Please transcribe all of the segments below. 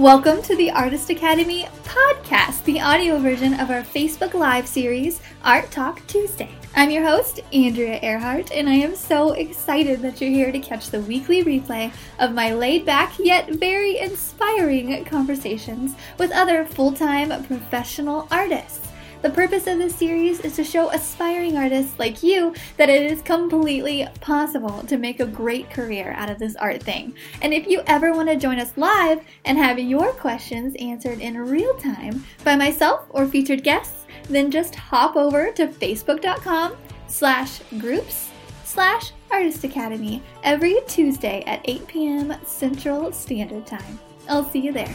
Welcome to the Artist Academy podcast, the audio version of our Facebook Live series, Art Talk Tuesday. I'm your host, Andrea Ehrhardt, and I am so excited that you're here to catch the weekly replay of my laid back yet very inspiring conversations with other full time professional artists. The purpose of this series is to show aspiring artists like you that it is completely possible to make a great career out of this art thing. And if you ever want to join us live and have your questions answered in real time by myself or featured guests, then just hop over to facebook.com slash groups slash artist academy every Tuesday at 8 p.m. Central Standard Time. I'll see you there.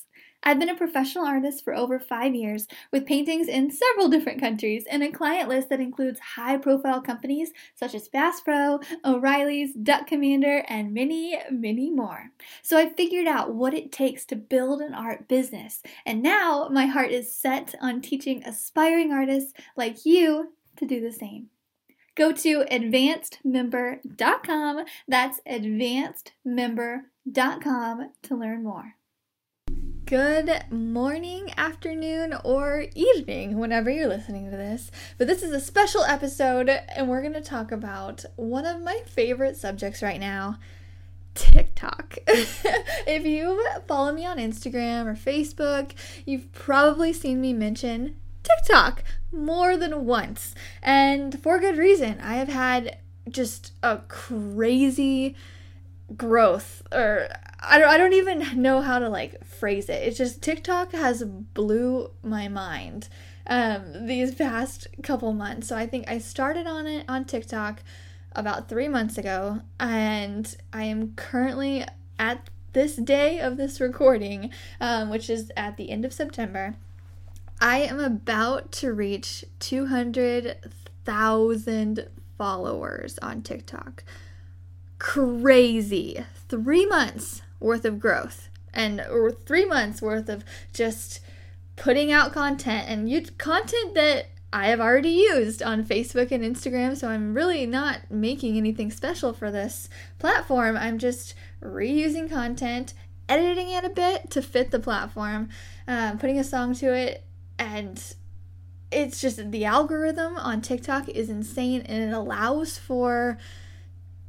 I've been a professional artist for over five years with paintings in several different countries and a client list that includes high profile companies such as Bass Pro, O'Reilly's, Duck Commander, and many, many more. So I figured out what it takes to build an art business, and now my heart is set on teaching aspiring artists like you to do the same. Go to advancedmember.com. That's advancedmember.com to learn more. Good morning, afternoon, or evening, whenever you're listening to this. But this is a special episode, and we're going to talk about one of my favorite subjects right now TikTok. if you follow me on Instagram or Facebook, you've probably seen me mention TikTok more than once, and for good reason. I have had just a crazy growth or I don't, I don't even know how to like phrase it. It's just TikTok has blew my mind um, these past couple months. So I think I started on it on TikTok about three months ago, and I am currently at this day of this recording, um, which is at the end of September. I am about to reach 200,000 followers on TikTok. Crazy. Three months worth of growth and or three months worth of just putting out content and you content that I have already used on Facebook and Instagram, so I'm really not making anything special for this platform. I'm just reusing content, editing it a bit to fit the platform, um, putting a song to it, and it's just the algorithm on TikTok is insane and it allows for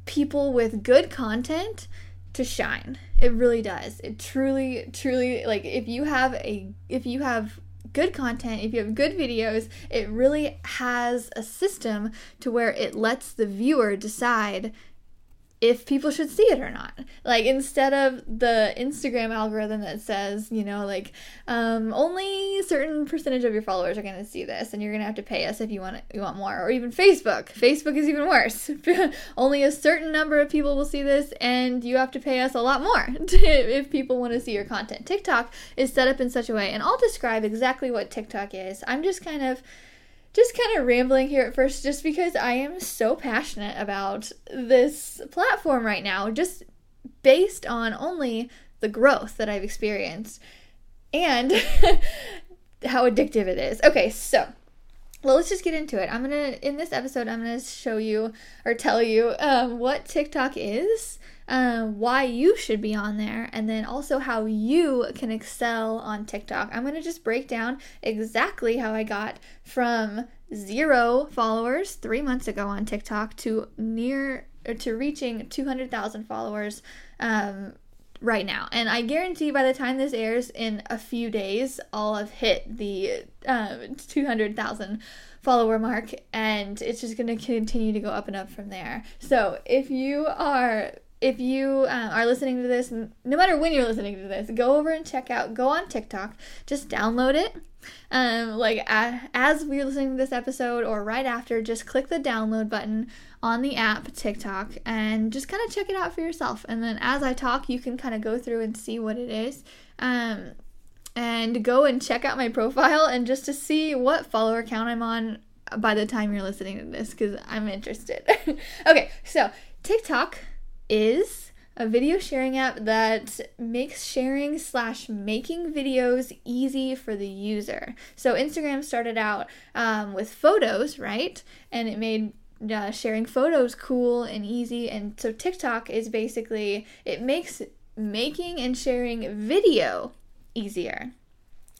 people with good content to shine. It really does. It truly, truly like if you have a if you have good content, if you have good videos, it really has a system to where it lets the viewer decide if people should see it or not. Like instead of the Instagram algorithm that says, you know, like um, only certain percentage of your followers are going to see this, and you're going to have to pay us if you want you want more. Or even Facebook. Facebook is even worse. only a certain number of people will see this, and you have to pay us a lot more if people want to see your content. TikTok is set up in such a way, and I'll describe exactly what TikTok is. I'm just kind of just kind of rambling here at first just because I am so passionate about this platform right now, just based on only the growth that I've experienced and how addictive it is. Okay, so well, let's just get into it. I'm gonna in this episode, I'm gonna show you or tell you um, what TikTok is, um, why you should be on there, and then also how you can excel on TikTok. I'm gonna just break down exactly how I got from zero followers three months ago on TikTok to near to reaching 200,000 followers um, right now. And I guarantee by the time this airs in a few days, I'll have hit the um, 200,000 follower mark and it's just going to continue to go up and up from there. So if you are if you uh, are listening to this, no matter when you're listening to this, go over and check out, go on TikTok, just download it. Um, like uh, as we're listening to this episode or right after, just click the download button on the app TikTok and just kind of check it out for yourself. And then as I talk, you can kind of go through and see what it is. Um, and go and check out my profile and just to see what follower count I'm on by the time you're listening to this because I'm interested. okay, so TikTok is a video sharing app that makes sharing slash making videos easy for the user. So Instagram started out um, with photos, right? And it made uh, sharing photos cool and easy. And so TikTok is basically it makes making and sharing video easier.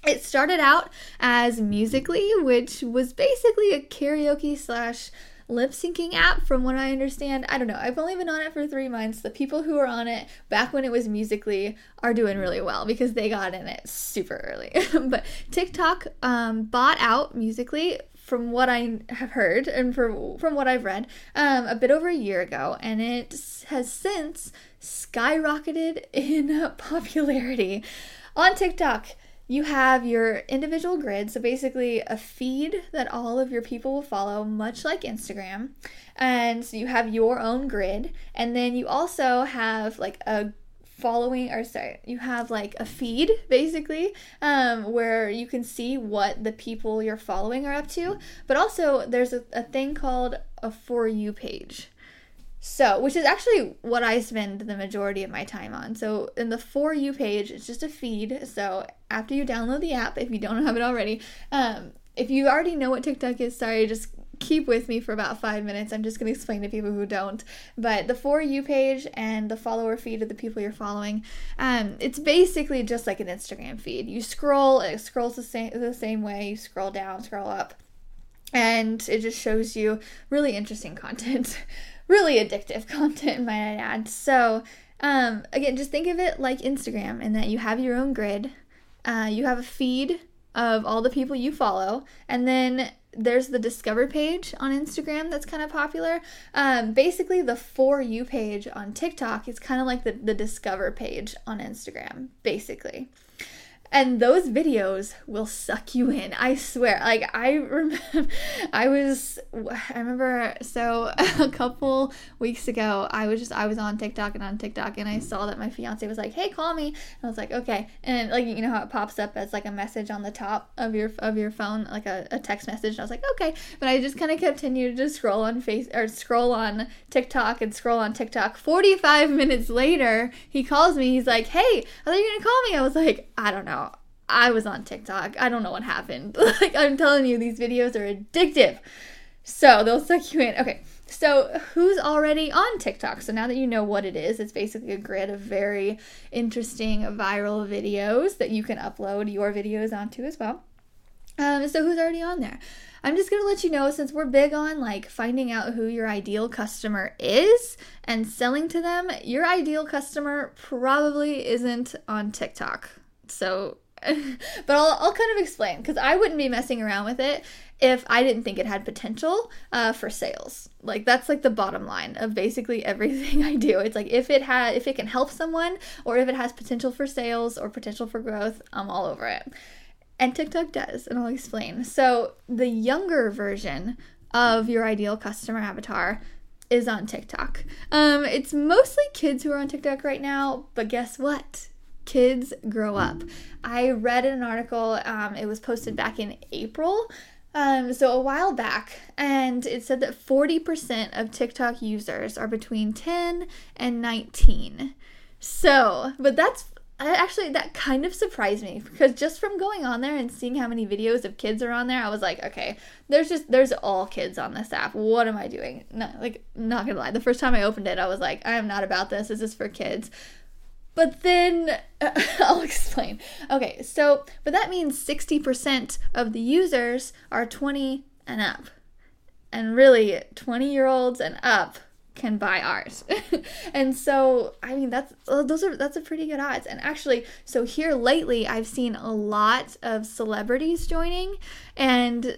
It started out as Musical.ly, which was basically a karaoke slash lip syncing app from what I understand. I don't know. I've only been on it for three months. The people who were on it back when it was Musical.ly are doing really well because they got in it super early. but TikTok um, bought out Musical.ly from what I have heard and for, from what I've read um, a bit over a year ago, and it has since skyrocketed in popularity on TikTok you have your individual grid, so basically a feed that all of your people will follow, much like Instagram. And so you have your own grid, and then you also have like a following or sorry you have like a feed basically um, where you can see what the people you're following are up to. But also there's a, a thing called a for you page so, which is actually what I spend the majority of my time on. So, in the For You page, it's just a feed. So, after you download the app, if you don't have it already, um, if you already know what TikTok is, sorry, just keep with me for about five minutes. I'm just going to explain to people who don't. But the For You page and the follower feed of the people you're following, um, it's basically just like an Instagram feed. You scroll, it scrolls the same, the same way. You scroll down, scroll up, and it just shows you really interesting content. Really addictive content, might I add. So, um, again, just think of it like Instagram in that you have your own grid, uh, you have a feed of all the people you follow, and then there's the discover page on Instagram that's kind of popular. Um, basically, the For You page on TikTok is kind of like the, the discover page on Instagram, basically and those videos will suck you in i swear. Like i remember i was i remember so a couple weeks ago i was just i was on tiktok and on tiktok and i saw that my fiance was like hey call me. And i was like okay. And like you know how it pops up as like a message on the top of your of your phone like a, a text message? And i was like okay. But i just kind of continued to scroll on face or scroll on tiktok and scroll on tiktok. 45 minutes later he calls me. He's like hey thought you gonna call me. I was like i don't know I was on TikTok. I don't know what happened. like I'm telling you, these videos are addictive. So they'll suck you in. Okay. So, who's already on TikTok? So, now that you know what it is, it's basically a grid of very interesting viral videos that you can upload your videos onto as well. Um, so, who's already on there? I'm just gonna let you know since we're big on like finding out who your ideal customer is and selling to them, your ideal customer probably isn't on TikTok. So, but I'll, I'll kind of explain because I wouldn't be messing around with it if I didn't think it had potential uh, for sales. Like that's like the bottom line of basically everything I do. It's like if it had if it can help someone or if it has potential for sales or potential for growth, I'm all over it. And TikTok does, and I'll explain. So the younger version of your ideal customer avatar is on TikTok. Um, it's mostly kids who are on TikTok right now, but guess what? Kids grow up. I read an article, um, it was posted back in April. Um, so a while back, and it said that 40% of TikTok users are between 10 and 19. So, but that's actually that kind of surprised me because just from going on there and seeing how many videos of kids are on there, I was like, okay, there's just there's all kids on this app. What am I doing? Like not gonna lie, the first time I opened it, I was like, I am not about this. This is for kids. But then uh, I'll explain. Okay, so, but that means 60% of the users are 20 and up. And really, 20 year olds and up can buy ours. and so, I mean, that's uh, those are that's a pretty good odds. And actually, so here lately, I've seen a lot of celebrities joining, and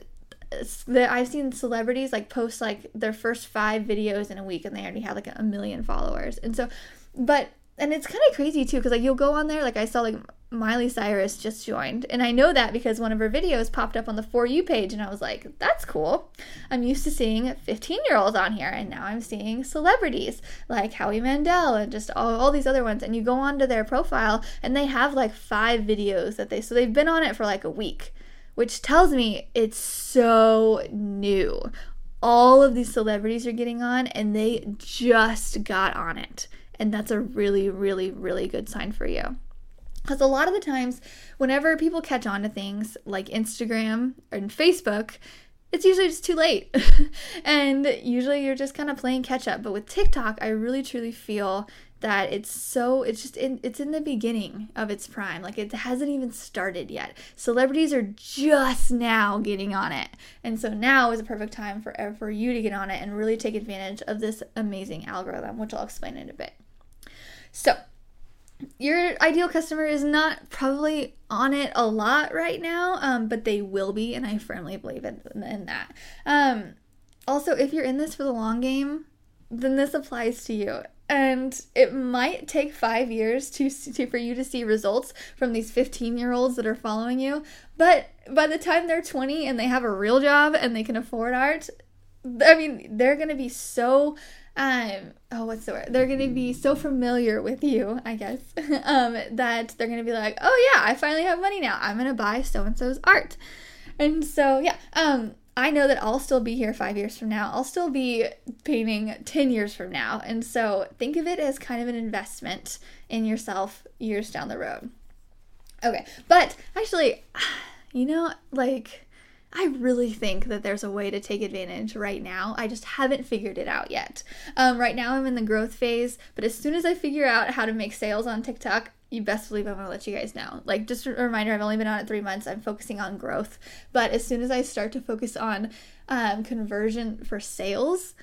that I've seen celebrities like post like their first five videos in a week, and they already have like a million followers. And so, but and it's kind of crazy too because like you'll go on there like i saw like miley cyrus just joined and i know that because one of her videos popped up on the for you page and i was like that's cool i'm used to seeing 15 year olds on here and now i'm seeing celebrities like howie mandel and just all, all these other ones and you go onto their profile and they have like five videos that they so they've been on it for like a week which tells me it's so new. All of these celebrities are getting on and they just got on it. And that's a really, really, really good sign for you. Because a lot of the times, whenever people catch on to things like Instagram and Facebook, it's usually just too late. and usually you're just kind of playing catch up. But with TikTok, I really truly feel that it's so it's just in it's in the beginning of its prime like it hasn't even started yet celebrities are just now getting on it and so now is a perfect time for for you to get on it and really take advantage of this amazing algorithm which i'll explain in a bit so your ideal customer is not probably on it a lot right now, um, but they will be, and I firmly believe in, in that. Um, also, if you're in this for the long game, then this applies to you. And it might take five years to, to for you to see results from these 15 year olds that are following you. But by the time they're 20 and they have a real job and they can afford art, I mean, they're going to be so um oh what's the word? They're gonna be so familiar with you i guess um that they're gonna be like oh yeah i finally have money now. I'm gonna buy so and so's art. And so yeah um i know that i'll still be here five years from now. I'll still be painting 10 years from now. And so think of it as kind of an investment in yourself years down the road. Okay but actually you know like I really think that there's a way to take advantage right now. I just haven't figured it out yet. Um, right now, I'm in the growth phase, but as soon as I figure out how to make sales on TikTok, you best believe I'm gonna let you guys know. Like, just a reminder, I've only been on it three months. I'm focusing on growth, but as soon as I start to focus on um, conversion for sales,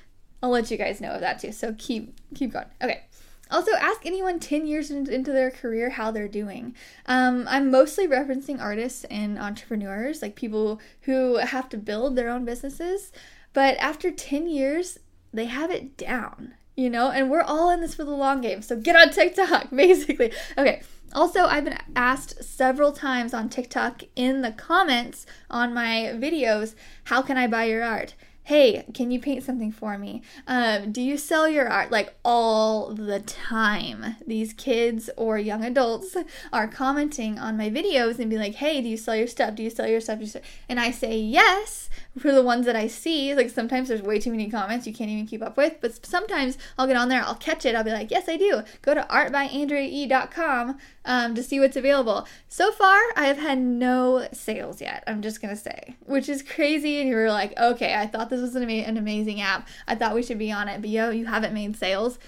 I'll let you guys know of that too. So keep keep going. Okay. Also, ask anyone 10 years into their career how they're doing. Um, I'm mostly referencing artists and entrepreneurs, like people who have to build their own businesses. But after 10 years, they have it down, you know? And we're all in this for the long game. So get on TikTok, basically. Okay. Also, I've been asked several times on TikTok in the comments on my videos, how can I buy your art? Hey, can you paint something for me? Um, do you sell your art? Like all the time. These kids or young adults are commenting on my videos and be like, hey, do you sell your stuff? Do you sell your stuff? And I say yes for the ones that I see. Like sometimes there's way too many comments you can't even keep up with, but sometimes I'll get on there, I'll catch it, I'll be like, yes, I do. Go to artbyandreae.com um, to see what's available. So far, I have had no sales yet. I'm just gonna say, which is crazy. And you were like, okay, I thought this was an, an amazing app. I thought we should be on it, but yo, you haven't made sales.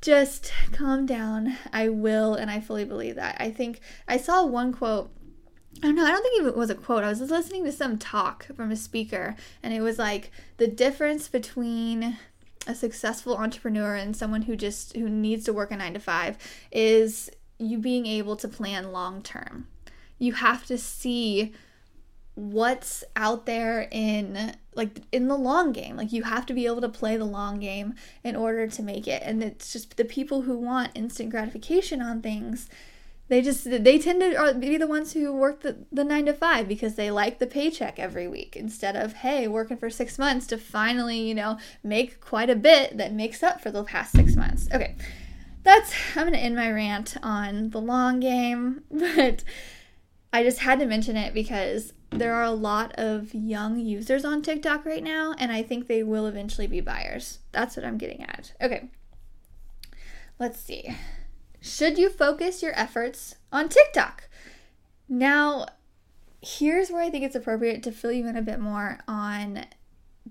Just calm down. I will, and I fully believe that. I think I saw one quote. I don't know. I don't think it was a quote. I was just listening to some talk from a speaker, and it was like the difference between a successful entrepreneur and someone who just who needs to work a 9 to 5 is you being able to plan long term. You have to see what's out there in like in the long game like you have to be able to play the long game in order to make it and it's just the people who want instant gratification on things they just they tend to uh, be the ones who work the, the nine to five because they like the paycheck every week instead of hey working for six months to finally you know make quite a bit that makes up for the past six months okay that's I'm gonna end my rant on the long game, but I just had to mention it because there are a lot of young users on TikTok right now, and I think they will eventually be buyers. That's what I'm getting at. Okay. Let's see. Should you focus your efforts on TikTok? Now, here's where I think it's appropriate to fill you in a bit more on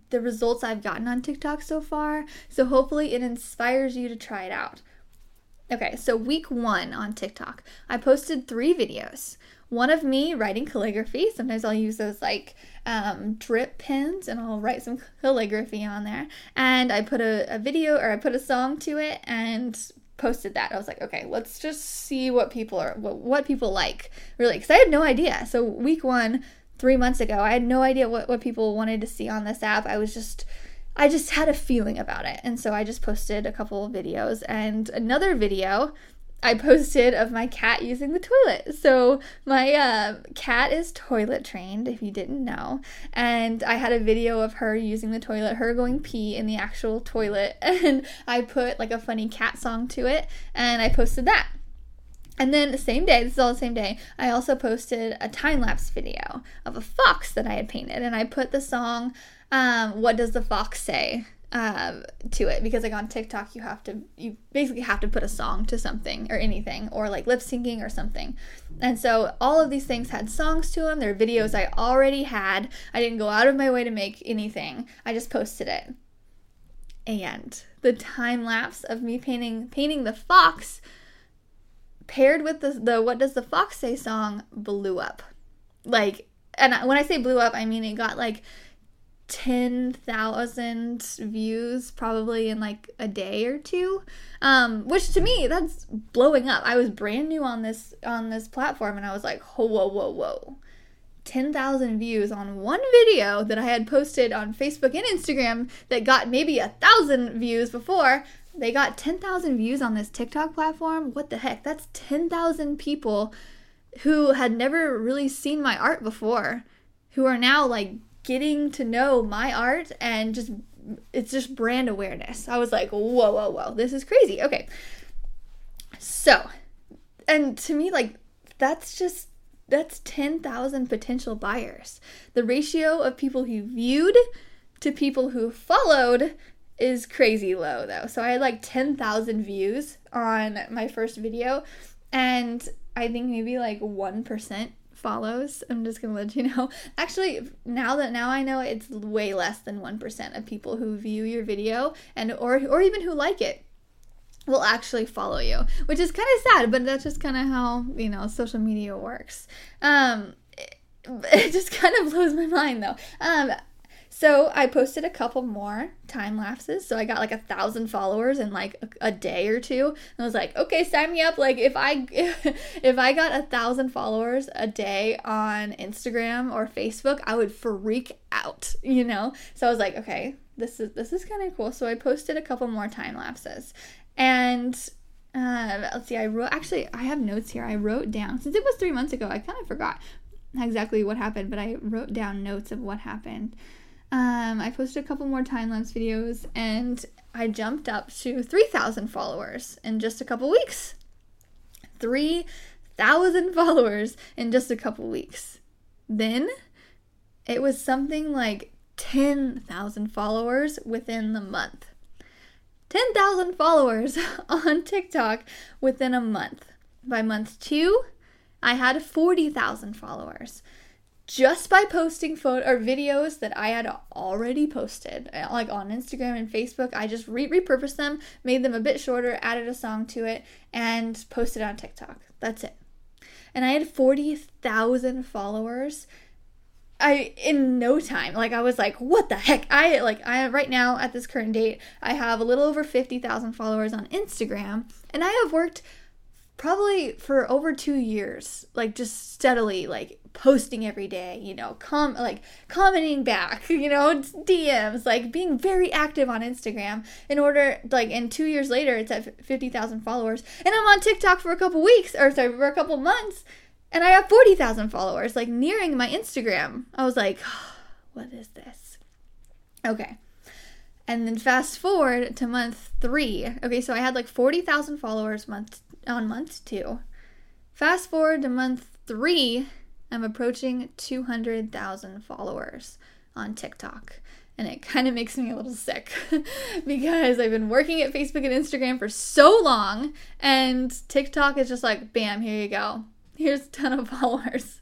the results I've gotten on TikTok so far. So hopefully it inspires you to try it out. Okay, so week one on TikTok, I posted three videos. One of me writing calligraphy. Sometimes I'll use those like um, drip pens and I'll write some calligraphy on there. And I put a, a video or I put a song to it and posted that. I was like, okay, let's just see what people are, what, what people like, really, because I had no idea. So, week one, three months ago, I had no idea what, what people wanted to see on this app. I was just I just had a feeling about it. And so I just posted a couple of videos and another video I posted of my cat using the toilet. So my uh, cat is toilet trained, if you didn't know. And I had a video of her using the toilet, her going pee in the actual toilet. And I put like a funny cat song to it and I posted that. And then the same day, this is all the same day, I also posted a time lapse video of a fox that I had painted. And I put the song, um, What Does the Fox Say? Um, to it because like on TikTok you have to you basically have to put a song to something or anything or like lip syncing or something. And so all of these things had songs to them. They're videos I already had. I didn't go out of my way to make anything. I just posted it. And the time lapse of me painting painting the fox paired with the, the What Does the Fox Say song blew up. Like, and when I say blew up, I mean it got like 10,000 views probably in like a day or two. Um, which to me, that's blowing up. I was brand new on this on this platform and I was like, whoa, whoa, whoa, whoa. 10,000 views on one video that I had posted on Facebook and Instagram that got maybe a thousand views before. They got 10,000 views on this TikTok platform. What the heck? That's 10,000 people who had never really seen my art before, who are now like getting to know my art and just it's just brand awareness. I was like, whoa, whoa, whoa, this is crazy. Okay. So, and to me, like, that's just that's 10,000 potential buyers. The ratio of people who viewed to people who followed is crazy low though. So I had like 10,000 views on my first video and I think maybe like 1% follows. I'm just to let you know. Actually, now that now I know it's way less than 1% of people who view your video and or or even who like it will actually follow you, which is kind of sad, but that's just kind of how, you know, social media works. Um it, it just kind of blows my mind though. Um so I posted a couple more time lapses. So I got like a thousand followers in like a, a, day or two. And I was like, okay, sign me up. Like if I if I got a thousand followers a day on Instagram or Facebook, I would freak out, you know? So I was like, okay, this is this is kind of cool. So I posted a couple more time lapses. And uh, let's see, I wrote actually I have notes here. I wrote down since it was three months ago, I kind of forgot exactly what happened, but I wrote down notes of what happened. Um, I posted a couple more time lapse videos and I jumped up to 3,000 followers in just a couple weeks. 3,000 followers in just a couple weeks. Then it was something like 10,000 followers within the month. 10,000 followers on TikTok within a month. By month two, I had 40,000 followers just by posting photo or videos that I had already posted, uh, like on Instagram and Facebook. I just re- repurposed them, made them a bit shorter, added a song to it, and posted on TikTok. That's it. And I had 40,000 followers. I in no time. Like I was like, what the heck? I like I right now at this current date, I have a little over 50,000 followers on Instagram, and I have worked probably for over 2 years, like just steadily like posting every day, you know, com like commenting back, you know, DMs, like being very active on Instagram in order like and 2 years later it's at 50,000 followers and I'm on TikTok for a couple weeks or sorry, for a couple months and I have 40,000 followers, like nearing my Instagram. I was like, oh, what is this? Okay. And then fast forward to month 3. Okay, so I had like 40,000 followers month on month 2. Fast forward to month 3 I'm approaching 200,000 followers on TikTok. And it kind of makes me a little sick because I've been working at Facebook and Instagram for so long, and TikTok is just like, bam, here you go. Here's a ton of followers.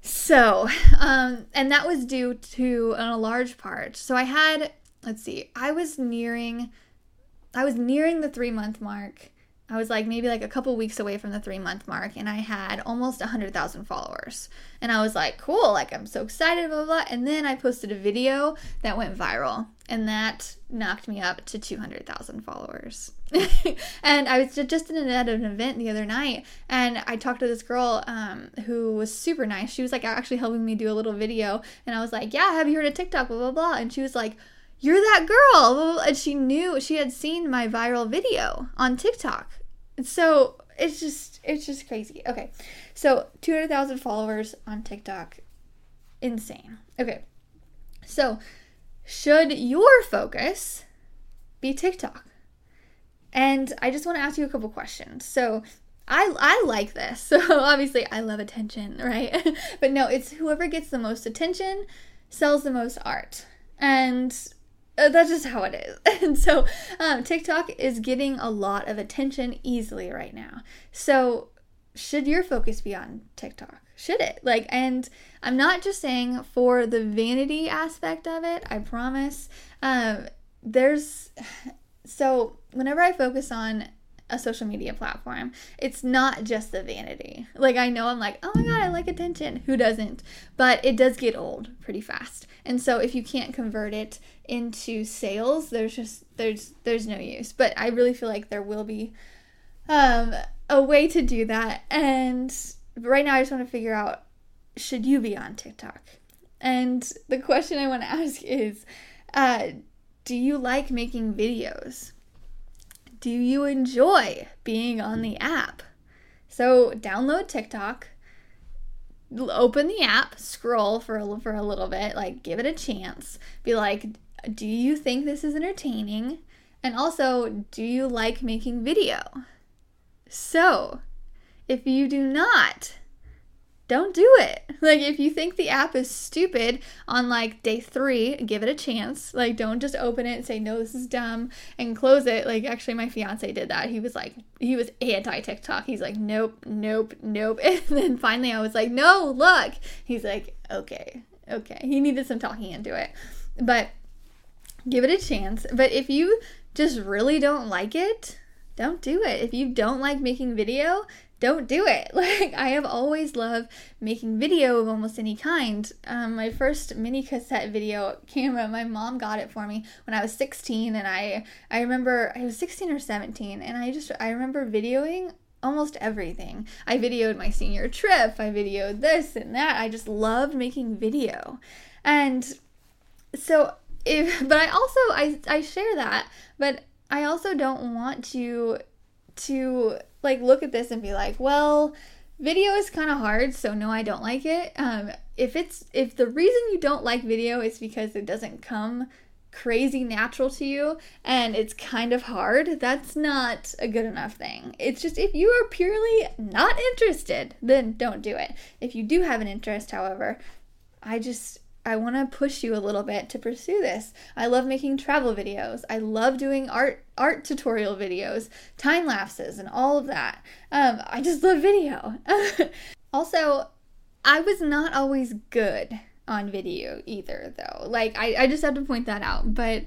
So, um, and that was due to a large part. So I had, let's see, I was nearing, I was nearing the three month mark I was like maybe like a couple weeks away from the three month mark and I had almost 100,000 followers. And I was like, cool, like I'm so excited, blah, blah, blah. And then I posted a video that went viral and that knocked me up to 200,000 followers. and I was just in at an event the other night and I talked to this girl um, who was super nice. She was like actually helping me do a little video. And I was like, yeah, have you heard of TikTok, blah, blah, blah. And she was like, you're that girl. And she knew, she had seen my viral video on TikTok so it's just it's just crazy. Okay. So 200,000 followers on TikTok. Insane. Okay. So should your focus be TikTok? And I just want to ask you a couple questions. So I I like this. So obviously I love attention, right? but no, it's whoever gets the most attention sells the most art. And that's just how it is. And so um, TikTok is getting a lot of attention easily right now. So should your focus be on TikTok? Should it? Like, and I'm not just saying for the vanity aspect of it, I promise. Um, there's so whenever I focus on a social media platform. It's not just the vanity. Like I know I'm like, "Oh my god, I like attention." Who doesn't? But it does get old pretty fast. And so if you can't convert it into sales, there's just there's there's no use. But I really feel like there will be um a way to do that. And right now I just want to figure out should you be on TikTok? And the question I want to ask is uh do you like making videos? do you enjoy being on the app? So download TikTok, open the app, scroll for a, for a little bit, like give it a chance. Be like, do you think this is entertaining? And also, do you like making video? So, if you do not, don't do it. Like, if you think the app is stupid on like day three, give it a chance. Like, don't just open it and say, no, this is dumb and close it. Like, actually, my fiance did that. He was like, he was anti TikTok. He's like, nope, nope, nope. And then finally, I was like, no, look. He's like, okay, okay. He needed some talking into it. But give it a chance. But if you just really don't like it, don't do it. If you don't like making video, don't do it. Like, I have always loved making video of almost any kind. Um, my first mini cassette video camera, my mom got it for me when I was 16, and I I remember I was 16 or 17, and I just I remember videoing almost everything. I videoed my senior trip, I videoed this and that. I just loved making video. And so if but I also I I share that, but I also don't want to to like look at this and be like, well, video is kind of hard, so no, I don't like it. Um, if it's if the reason you don't like video is because it doesn't come crazy natural to you and it's kind of hard, that's not a good enough thing. It's just if you are purely not interested, then don't do it. If you do have an interest, however, I just I want to push you a little bit to pursue this. I love making travel videos. I love doing art art tutorial videos, time lapses, and all of that. Um, I just love video. also, I was not always good on video either, though. Like I, I just have to point that out. But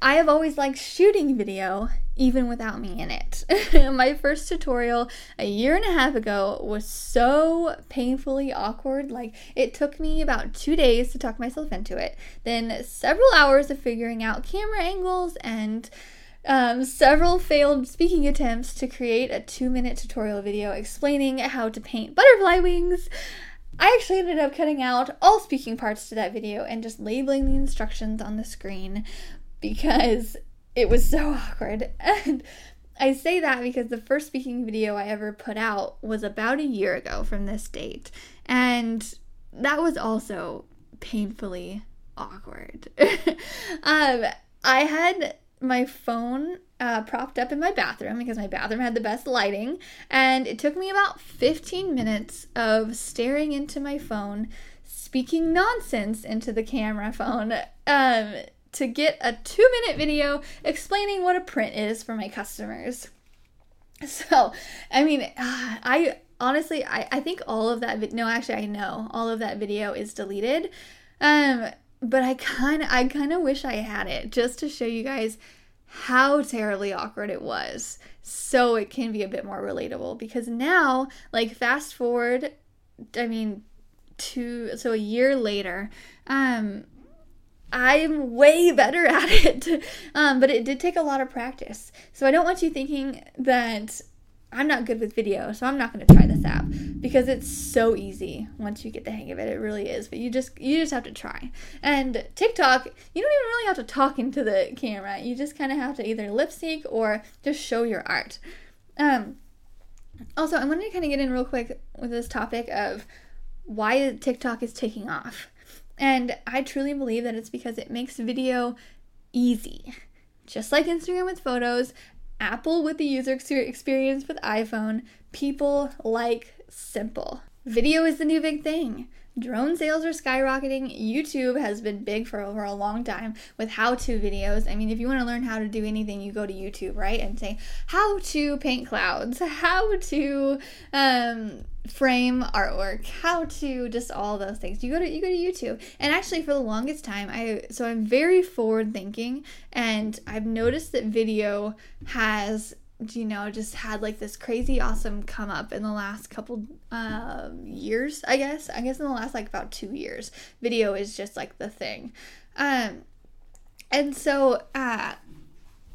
I have always liked shooting video even without me in it. My first tutorial a year and a half ago was so painfully awkward. Like, it took me about two days to talk myself into it, then several hours of figuring out camera angles and um, several failed speaking attempts to create a two minute tutorial video explaining how to paint butterfly wings. I actually ended up cutting out all speaking parts to that video and just labeling the instructions on the screen because it was so awkward. And I say that because the first speaking video I ever put out was about a year ago from this date. And that was also painfully awkward. um, I had my phone uh, propped up in my bathroom because my bathroom had the best lighting, and it took me about 15 minutes of staring into my phone, speaking nonsense into the camera phone. Um, to get a two minute video explaining what a print is for my customers. So, I mean, I honestly, I, I think all of that, vi- no, actually, I know all of that video is deleted. Um, but I kind of, I kind of wish I had it just to show you guys how terribly awkward it was so it can be a bit more relatable because now like fast forward i mean two so a year later um I'm way better at it. Um, but it did take a lot of practice. So I don't want you thinking that I'm not good with video, so I'm not going to try this app because it's so easy once you get the hang of it. It really is. But you just you just have to try. And TikTok, you don't even really have to talk into the camera. You just kind of have to either lip sync or just show your art. Um, also, I wanted to kind of get in real quick with this topic of why TikTok is taking off. And I truly believe that it's because it makes video easy. Just like Instagram with photos, Apple with the user experience with iPhone. People like simple. Video is the new big thing. Drone sales are skyrocketing. YouTube has been big for over a long time with how to videos. I mean, if you want to learn how to do anything, you go to YouTube, right? And say, how to paint clouds, how to um, frame artwork, how to just all those things. You go to you go to YouTube. And actually for the longest time, I so I'm very forward thinking and I've noticed that video has you know, just had like this crazy awesome come up in the last couple um, years, I guess. I guess in the last like about two years, video is just like the thing. Um, and so uh,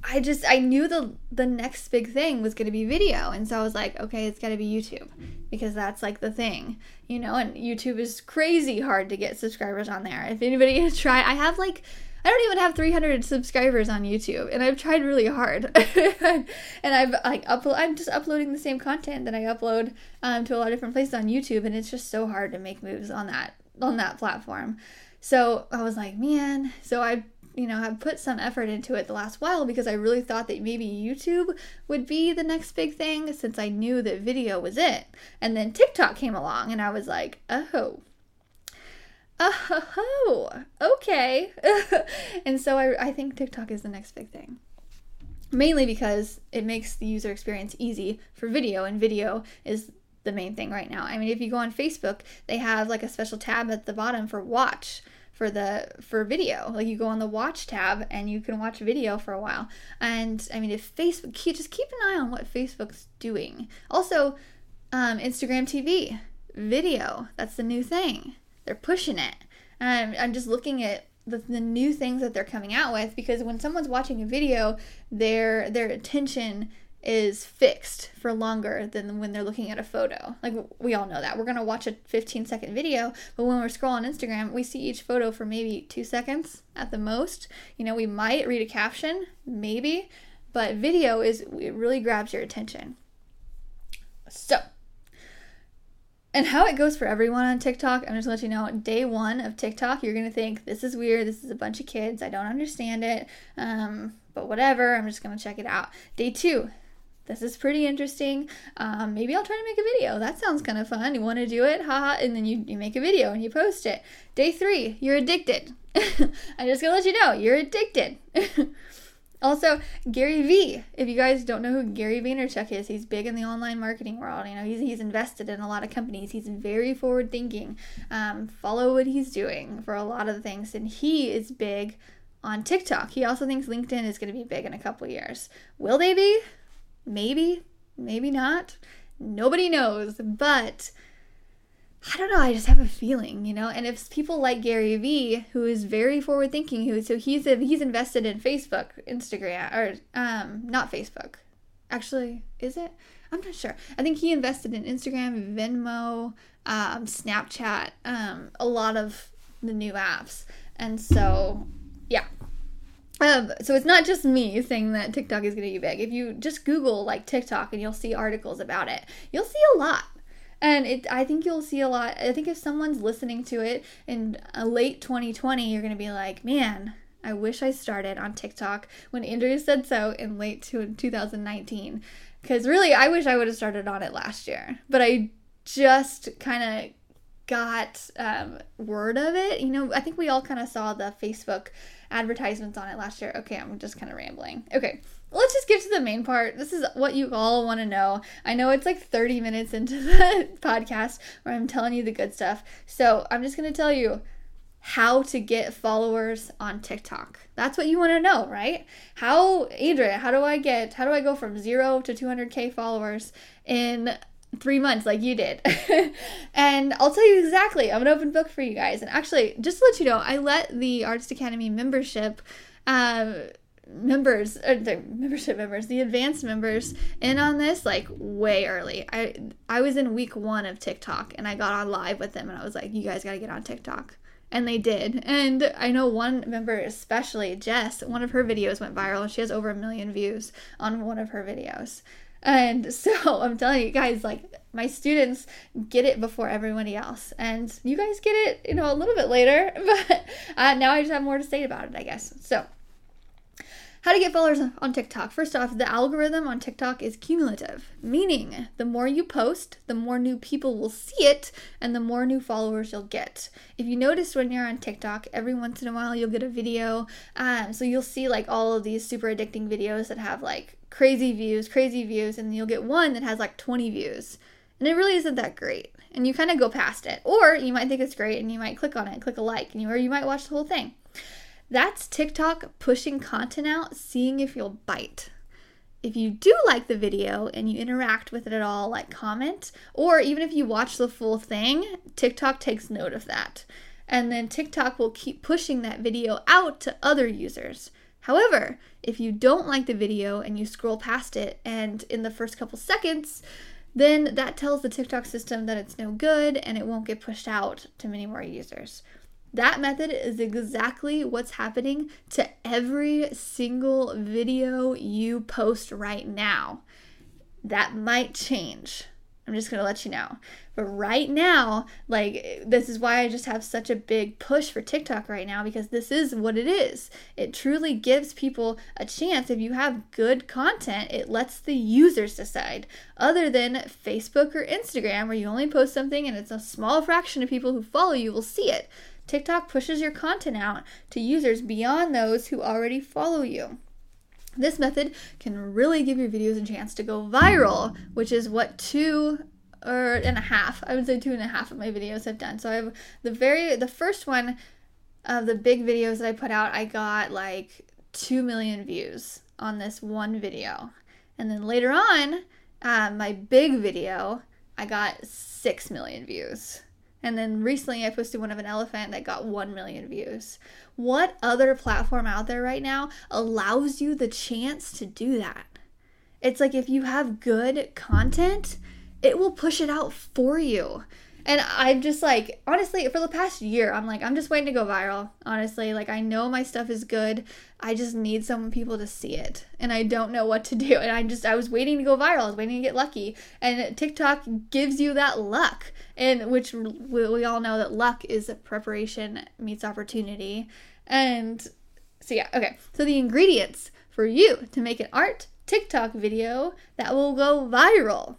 I just I knew the the next big thing was going to be video, and so I was like, okay, it's got to be YouTube because that's like the thing, you know. And YouTube is crazy hard to get subscribers on there. If anybody has tried, I have like I don't even have 300 subscribers on YouTube, and I've tried really hard. and I've like upload. I'm just uploading the same content that I upload um, to a lot of different places on YouTube, and it's just so hard to make moves on that on that platform. So I was like, man. So I you know, have put some effort into it the last while because I really thought that maybe YouTube would be the next big thing since I knew that video was it. And then TikTok came along and I was like, oh, oh, okay. and so I, I think TikTok is the next big thing. Mainly because it makes the user experience easy for video, and video is the main thing right now. I mean, if you go on Facebook, they have like a special tab at the bottom for watch for the for video like you go on the watch tab and you can watch video for a while and i mean if facebook just keep an eye on what facebook's doing also um, instagram tv video that's the new thing they're pushing it. And I'm just looking at the, the new things that they're coming out with because when someone's watching a video, their their attention is fixed for longer than when they're looking at a photo. Like we all know that. We're going to watch a 15 second video, but when we're scrolling Instagram, we see each photo for maybe 2 seconds at the most. You know, we might read a caption, maybe, but video is it really grabs your attention. So, and how it goes for everyone on TikTok, I'm just gonna let you know, day one of TikTok, you're gonna think, this is weird, this is a bunch of kids, I don't understand it, um, but whatever, I'm just gonna check it out. Day two, this is pretty interesting. Um, maybe I'll try to make a video. That sounds kind of fun. You want to do it? Haha. And then you, you make a video and you post it. Day three, you're addicted. I'm just going to let you know, you're addicted. Also, Gary Vee. If you guys don't know who Gary Vaynerchuk is, he's big in the online marketing world. You know, he's, he's invested in a lot of companies. He's very forward thinking. Um, follow what he's doing for a lot of things, and he is big on TikTok. He also thinks LinkedIn is going to be big in a couple years. Will they be? Maybe, maybe not. Nobody knows, but I don't know. I just have a feeling, you know. And if people like Gary Vee, who is very forward thinking, who so he's he's invested in Facebook, Instagram, or um, not Facebook. Actually, is it? I'm not sure. I think he invested in Instagram, Venmo, um, Snapchat, um, a lot of the new apps. And so, yeah. Um, so it's not just me saying that TikTok is going to be big. If you just Google like TikTok and you'll see articles about it, you'll see a lot and it, I think you'll see a lot. I think if someone's listening to it in late 2020, you're to be like, man, I wish I started on TikTok when Andrea said so in late 2019. Because really, I wish I would have started on it last year. But I just kind of got um, word of it. You know, I think we all kind of saw the Facebook advertisements on it last year. Okay, I'm just kind of rambling. Okay, let's just get to the main part. This is what you all want to know. I know it's like 30 minutes into the podcast where I'm telling you the good stuff. So I'm just going to tell you how to get followers on TikTok. That's what you want to know, right? How, Andrea, how do I get, how do I go from zero to 200K followers in three months like you did. and I'll tell you exactly. I'm an open book for you guys. And actually, just to let you know, I let the Artist Academy membership um, members or the membership members the advanced members in on this like way early i i was in week one of tiktok and i got on live with them and i was like you guys got to get on tiktok and they did and i know one member especially jess one of her videos went viral and she has over a million views on one of her videos and so I'm telling you guys, like my students get it before everybody else, and you guys get it, you know, a little bit later. But uh, now I just have more to say about it, I guess. So, How to get followers on TikTok. First off, the algorithm on TikTok is cumulative, meaning the more you post, the more new people will see it and the more new followers you'll get. If you notice when you're on TikTok, every once in a while you'll get a video. Um, so you'll see like all of these super addicting videos that have like crazy views, crazy views, and you'll get one that has like 20 views. And it really isn't that great. And you kind of go past it. Or you might think it's great and you might click on it, click a like, and you, or you might watch the whole thing. That's TikTok pushing content out, seeing if you'll bite. If you do like the video and you interact with it at all, like comment, or even if you watch the full thing, TikTok takes note of that. And then TikTok will keep pushing that video out to other users. However, if you don't like the video and you scroll past it, and in the first couple seconds, then that tells the TikTok system that it's no good and it won't get pushed out to many more users. That method is exactly what's happening to every single video you post right now. That might change. I'm just going to let you know. But right now, like, this is why I just have such a big push for TikTok right now because this is what it is. It truly gives people a chance. If you have good content, it lets the users decide. Other than Facebook or Instagram, where you only post something and it's a small fraction of people who follow you will see it. TikTok pushes your content out to users beyond those who already follow you. This method can really give your videos a chance to go viral, which is what two or and a half, I would say two and a half of my videos have done. So I have the very the first one of the big videos that I put out, I got like two million views on this one video. And then later on, uh, my big video, I got six million views. And then recently I posted one of an elephant that got 1 million views. What other platform out there right now allows you the chance to do that? It's like if you have good content, it will push it out for you. And I'm just like, honestly, for the past year, I'm like, I'm just waiting to go viral. Honestly, like, I know my stuff is good. I just need some people to see it. And I don't know what to do. And I just, I was waiting to go viral. I was waiting to get lucky. And TikTok gives you that luck. And which we, we all know that luck is preparation meets opportunity. And so, yeah, okay. So, the ingredients for you to make an art TikTok video that will go viral.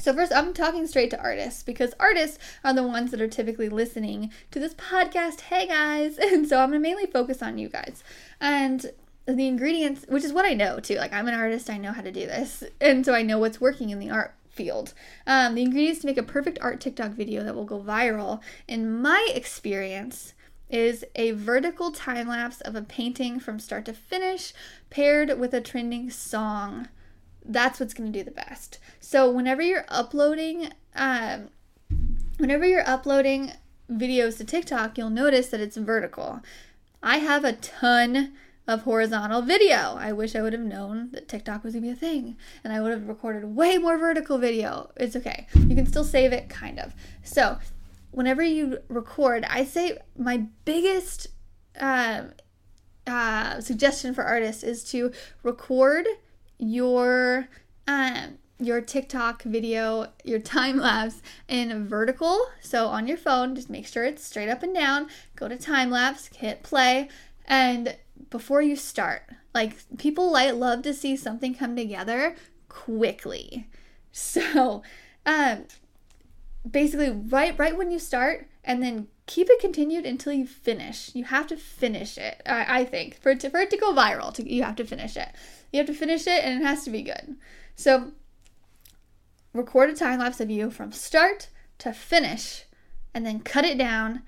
So, first, I'm talking straight to artists because artists are the ones that are typically listening to this podcast. Hey guys! And so, I'm gonna mainly focus on you guys. And the ingredients, which is what I know too. Like, I'm an artist, I know how to do this. And so, I know what's working in the art field. Um, the ingredients to make a perfect art TikTok video that will go viral, in my experience, is a vertical time lapse of a painting from start to finish paired with a trending song that's what's going to do the best. So whenever you're uploading, um, whenever you're uploading videos to TikTok, you'll notice that it's vertical. I have a ton of horizontal video. I wish I would have known that TikTok was gonna be a thing and I would have recorded way more vertical video. It's okay. You can still save it, kind of. So, whenever you record, I say my biggest um, uh, suggestion for artists is to record your um, your TikTok video, your time lapse in vertical. So on your phone, just make sure it's straight up and down. Go to time lapse, hit play, and before you start, like people like love to see something come together quickly. So, um, basically, right right when you start, and then keep it continued until you finish. You have to finish it. I, I think for it to, for it to go viral, to, you have to finish it. You have to finish it and it has to be good. So record a time lapse of you from start to finish and then cut it down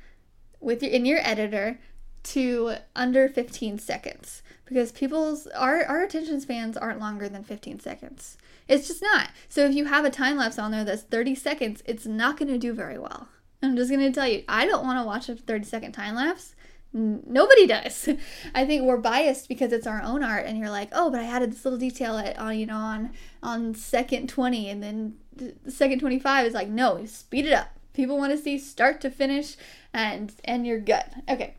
with your in your editor to under 15 seconds because people's our, our attention spans aren't longer than 15 seconds it's just not so if you have a time lapse on there that's 30 seconds it's not going to do very well i'm just going to tell you i don't want to watch a 30 second time lapse nobody does. I think we're biased because it's our own art, and you're like, oh, but I added this little detail at, on you know on on second twenty, and then the second twenty five is like, no, speed it up. People want to see start to finish, and and you're good. Okay.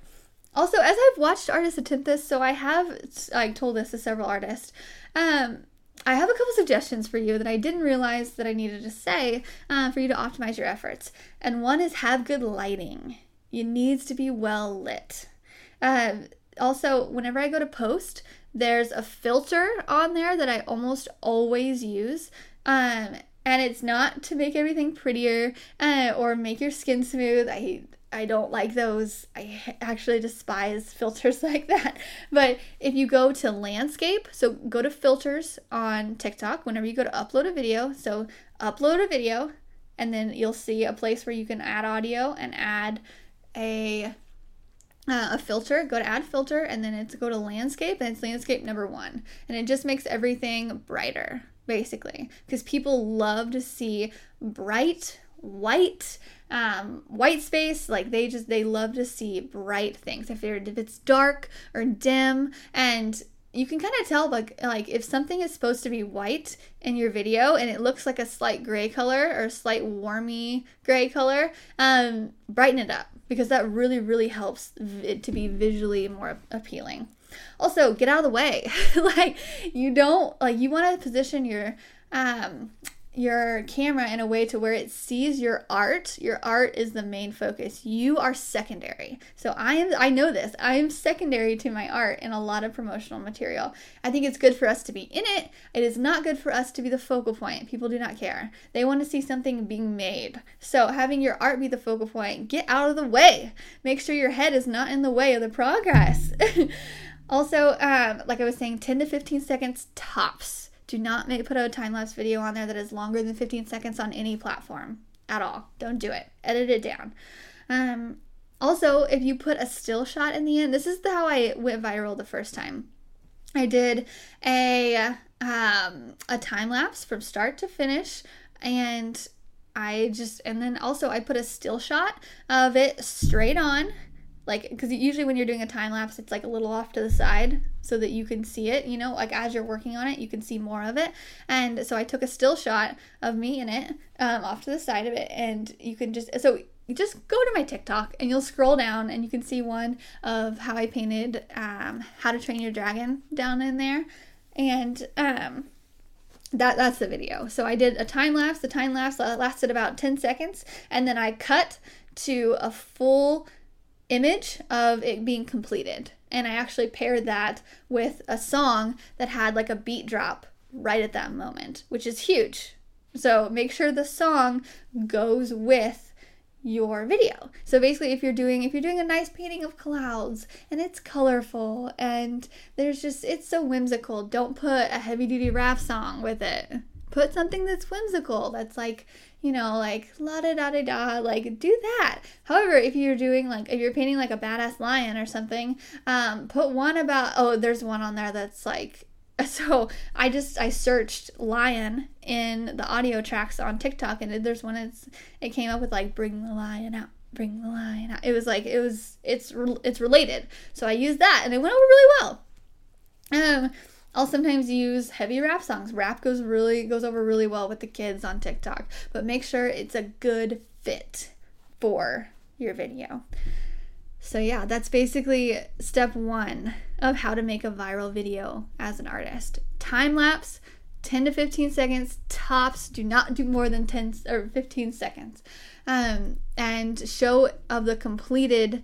Also, as I've watched artists attempt this, so I have I told this to several artists. Um, I have a couple suggestions for you that I didn't realize that I needed to say uh, for you to optimize your efforts. And one is have good lighting. It needs to be well lit. Uh, also, whenever I go to post, there's a filter on there that I almost always use. Um, and it's not to make everything prettier uh, or make your skin smooth. I I don't like those. I actually despise filters like that. But if you go to landscape, so go to filters on TikTok whenever you go to upload a video. So upload a video, and then you'll see a place where you can add audio and add a uh, a filter, go to add filter, and then it's go to landscape, and it's landscape number one. And it just makes everything brighter, basically. Because people love to see bright, white, um, white space. Like they just, they love to see bright things. If, if it's dark or dim, and you can kind of tell like like if something is supposed to be white in your video and it looks like a slight gray color or a slight warmy gray color um brighten it up because that really, really helps it to be visually more appealing. Also, get out of the way. like you don't like you want to position your um your camera in a way to where it sees your art. Your art is the main focus. You are secondary. So I am I know this. I am secondary to my art in a lot of promotional material. I think it's good for us to be in it. It is not good for us to be the focal point. People do not care. They want to see something being made. So having your art be the focal point, get out of the way. Make sure your head is not in the way of the progress. also, um, like I was saying, 10 to 15 seconds tops do not make put a time lapse video on there that is longer than 15 seconds on any platform at all. Don't do it. Edit it down. Um, also, if you put a still shot in the end, this is how I went viral the first time. I did a um, a time lapse from start to finish, and I just and then also I put a still shot of it straight on like because usually when you're doing a time lapse it's like a little off to the side so that you can see it you know? Like as you're working on it you can see more of it. And so i took a still shot of me in it um, off to the side of it. And you can just so just go to my tiktok and you'll scroll down and you can see one of how i painted um, how to train your dragon down in there. And um, that that's the video. So i did a time lapse. The time lapse lasted about 10 seconds. And then i cut to a full image of it being completed. And I actually paired that with a song that had like a beat drop right at that moment, which is huge. So make sure the song goes with your video. So basically if you're doing if you're doing a nice painting of clouds and it's colorful and there's just it's so whimsical, don't put a heavy duty rap song with it. Put something that's whimsical, that's like you know, like la da da da da, like do that. However, if you're doing like if you're painting like a badass lion or something, um, put one about oh, there's one on there that's like so I just I searched lion in the audio tracks on TikTok and there's one it's it came up with like bring the lion out bring the lion out. It was like it was it's it's related. So I used that and it went over really well. Um I'll sometimes use heavy rap songs. Rap goes really goes over really well with the kids on TikTok, but make sure it's a good fit for your video. So yeah, that's basically step 1 of how to make a viral video as an artist. Time lapse 10 to 15 seconds tops. Do not do more than 10 or 15 seconds. Um, and show of the completed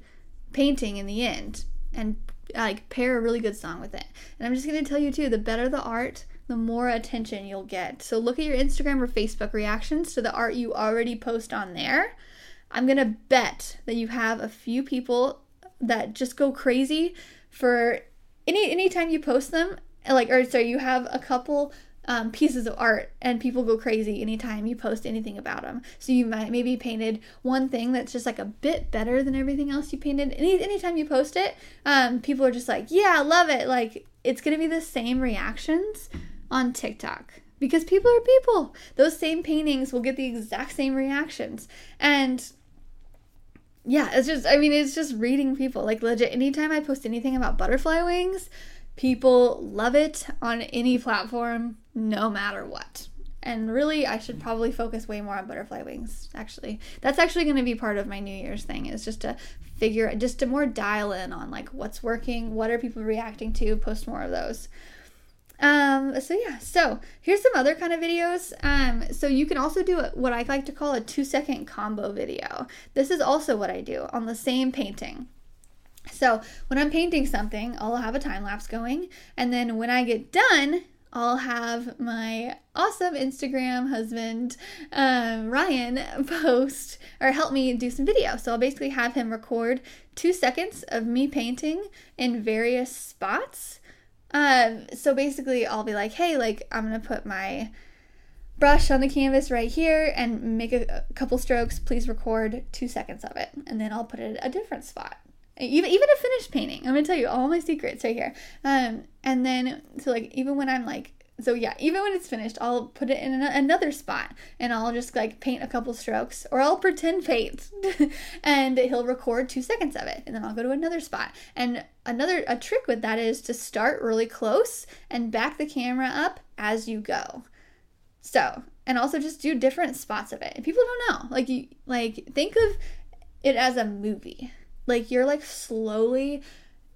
painting in the end and like pair a really good song with it. And I'm just gonna tell you too, the better the art, the more attention you'll get. So look at your Instagram or Facebook reactions to the art you already post on there. I'm gonna bet that you have a few people that just go crazy for any anytime you post them. Like or sorry, you have a couple um, pieces of art and people go crazy anytime you post anything about them so you might maybe painted one thing that's just like a bit better than everything else you painted. Any, anytime you post it um, people are just like yeah I love it. Like it's gonna be the same reactions on tiktok because people are people. Those same paintings will get the exact same reactions. And yeah it's just i mean it's just reading people. Like legit anytime i post anything about butterfly wings People love it on any platform, no matter what. And really, I should probably focus way more on butterfly wings, actually. That's actually going to be part of my New Year's thing, is just to figure, just to more dial in on like what's working, what are people reacting to, post more of those. Um, so yeah, so here's some other kind of videos. Um, so you can also do what I like to call a two second combo video. This is also what I do on the same painting. So when I'm painting something, I'll have a time lapse going. And then when I get done, I'll have my awesome Instagram husband, um, Ryan, post or help me do some video. So I'll basically have him record two seconds of me painting in various spots. Um, so basically, I'll be like, hey, like, I'm gonna put my brush on the canvas right here and make a, a couple strokes. Please record two seconds of it. And then I'll put it at a different spot even even a finished painting. I'm gonna tell you all my secrets right here. Um, and then so like even when I'm like so yeah, even when it's finished, I'll put it in an- another spot and I'll just like paint a couple strokes or I'll pretend paint and he'll record 2 seconds of it and then I'll go to another spot. And another a trick with that is to start really close and back the camera up as you go. So, and also just do different spots of it. And people don't know. Like you like think of it as a movie like you're like slowly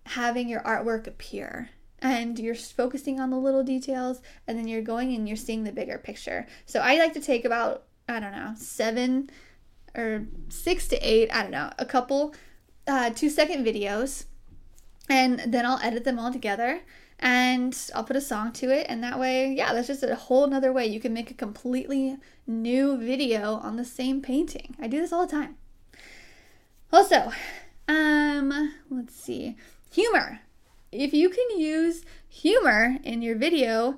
having your artwork appear and you're focusing on the little details and then you're going and you're seeing the bigger picture. So I like to take about, I don't know, seven or six to eight, I don't know, a couple uh, two second videos and then I'll edit them all together and I'll put a song to it. And that way, yeah, that's just a whole nother way you can make a completely new video on the same painting. I do this all the time. Also, um, let's see. Humor. If you can use humor in your video,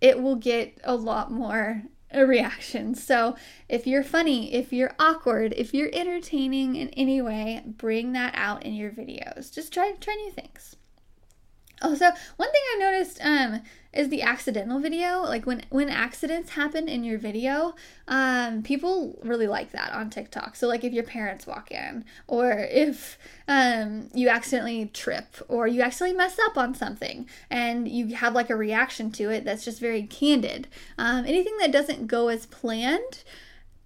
it will get a lot more reactions. So, if you're funny, if you're awkward, if you're entertaining in any way, bring that out in your videos. Just try try new things. Also, one thing I noticed um is the accidental video. Like when when accidents happen in your video, um, people really like that on TikTok. So like if your parents walk in, or if um, you accidentally trip, or you accidentally mess up on something, and you have like a reaction to it that's just very candid. Um, anything that doesn't go as planned,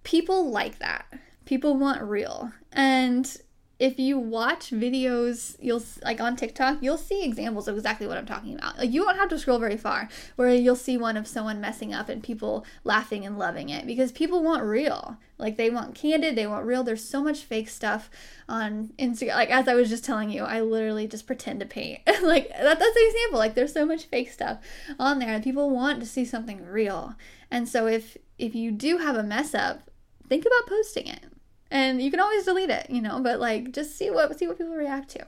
people like that. People want real, and if you watch videos, you'll like on TikTok, you'll see examples of exactly what I'm talking about. Like you won't have to scroll very far where you'll see one of someone messing up and people laughing and loving it because people want real. Like they want candid, they want real. There's so much fake stuff on Instagram. Like as I was just telling you, I literally just pretend to paint. like that, that's an example. Like there's so much fake stuff on there and people want to see something real. And so if if you do have a mess up, think about posting it and you can always delete it, you know, but like just see what see what people react to.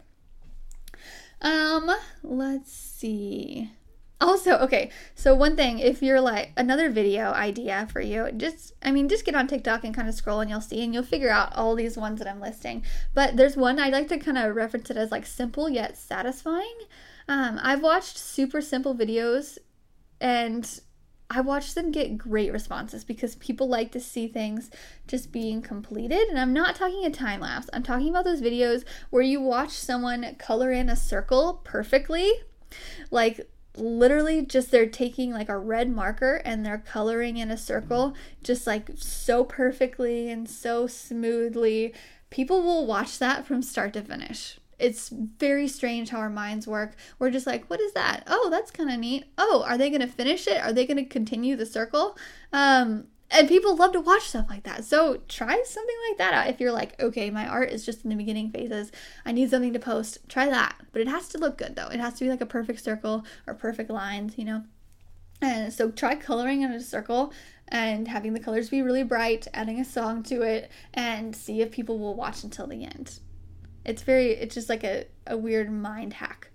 Um, let's see. Also, okay, so one thing, if you're like another video idea for you, just I mean, just get on TikTok and kind of scroll and you'll see and you'll figure out all these ones that I'm listing. But there's one I like to kind of reference it as like simple yet satisfying. Um, I've watched super simple videos and I watch them get great responses because people like to see things just being completed. And I'm not talking a time lapse, I'm talking about those videos where you watch someone color in a circle perfectly. Like, literally, just they're taking like a red marker and they're coloring in a circle just like so perfectly and so smoothly. People will watch that from start to finish it's very strange how our minds work. We're just like, what is that? Oh, that's kind of neat. Oh, are they going to finish it? Are they going to continue the circle? Um, and people love to watch stuff like that. So try something like that out. If you're like, okay, my art is just in the beginning phases, I need something to post, try that. But it has to look good though. It has to be like a perfect circle or perfect lines, you know? And so try coloring in a circle and having the colors be really bright, adding a song to it, and see if people will watch until the end. It's very, it's just like a, a weird mind hack.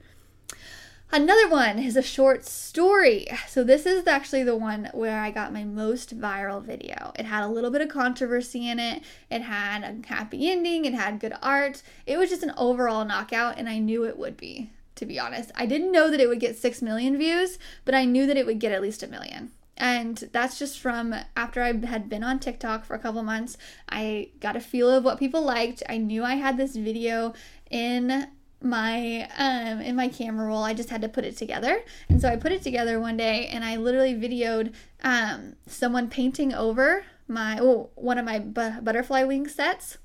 Another one is a short story. So, this is actually the one where I got my most viral video. It had a little bit of controversy in it, it had a happy ending, it had good art. It was just an overall knockout, and I knew it would be, to be honest. I didn't know that it would get 6 million views, but I knew that it would get at least a million. And that's just from after I had been on TikTok for a couple months. I got a feel of what people liked. I knew I had this video in my um in my camera roll i just had to put it together and so i put it together one day and i literally videoed um someone painting over my oh, one of my bu- butterfly wing sets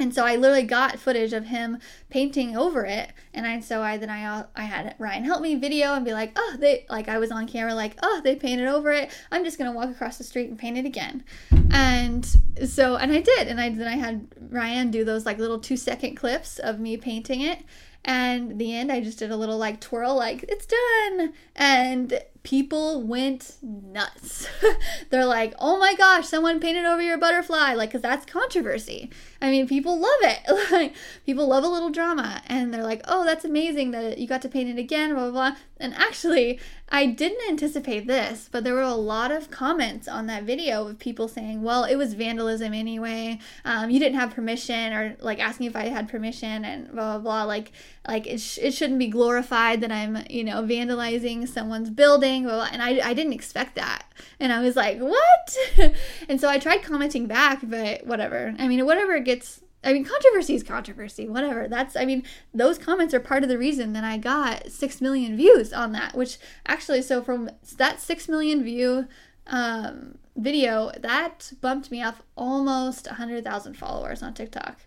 and so I literally got footage of him painting over it, and I so I then I uh, I had Ryan help me video and be like, oh they like I was on camera like oh they painted over it. I'm just gonna walk across the street and paint it again, and so and I did, and I then I had Ryan do those like little two second clips of me painting it, and the end I just did a little like twirl like it's done, and people went nuts. They're like, oh my gosh, someone painted over your butterfly. Like, because that's controversy. I mean, people love it. like, people love a little drama. And they're like, oh, that's amazing that you got to paint it again, blah, blah, blah. And actually, I didn't anticipate this, but there were a lot of comments on that video of people saying, well, it was vandalism anyway. Um, you didn't have permission, or like asking if I had permission, and blah, blah, blah. Like, like it, sh- it shouldn't be glorified that I'm, you know, vandalizing someone's building. Blah, blah. And I, I didn't expect that. And I was like, what? and so I tried commenting back, but whatever. I mean, whatever gets I mean, controversy is controversy, whatever. That's, I mean, those comments are part of the reason that I got 6 million views on that, which actually, so from that 6 million view um, video, that bumped me up almost 100,000 followers on TikTok,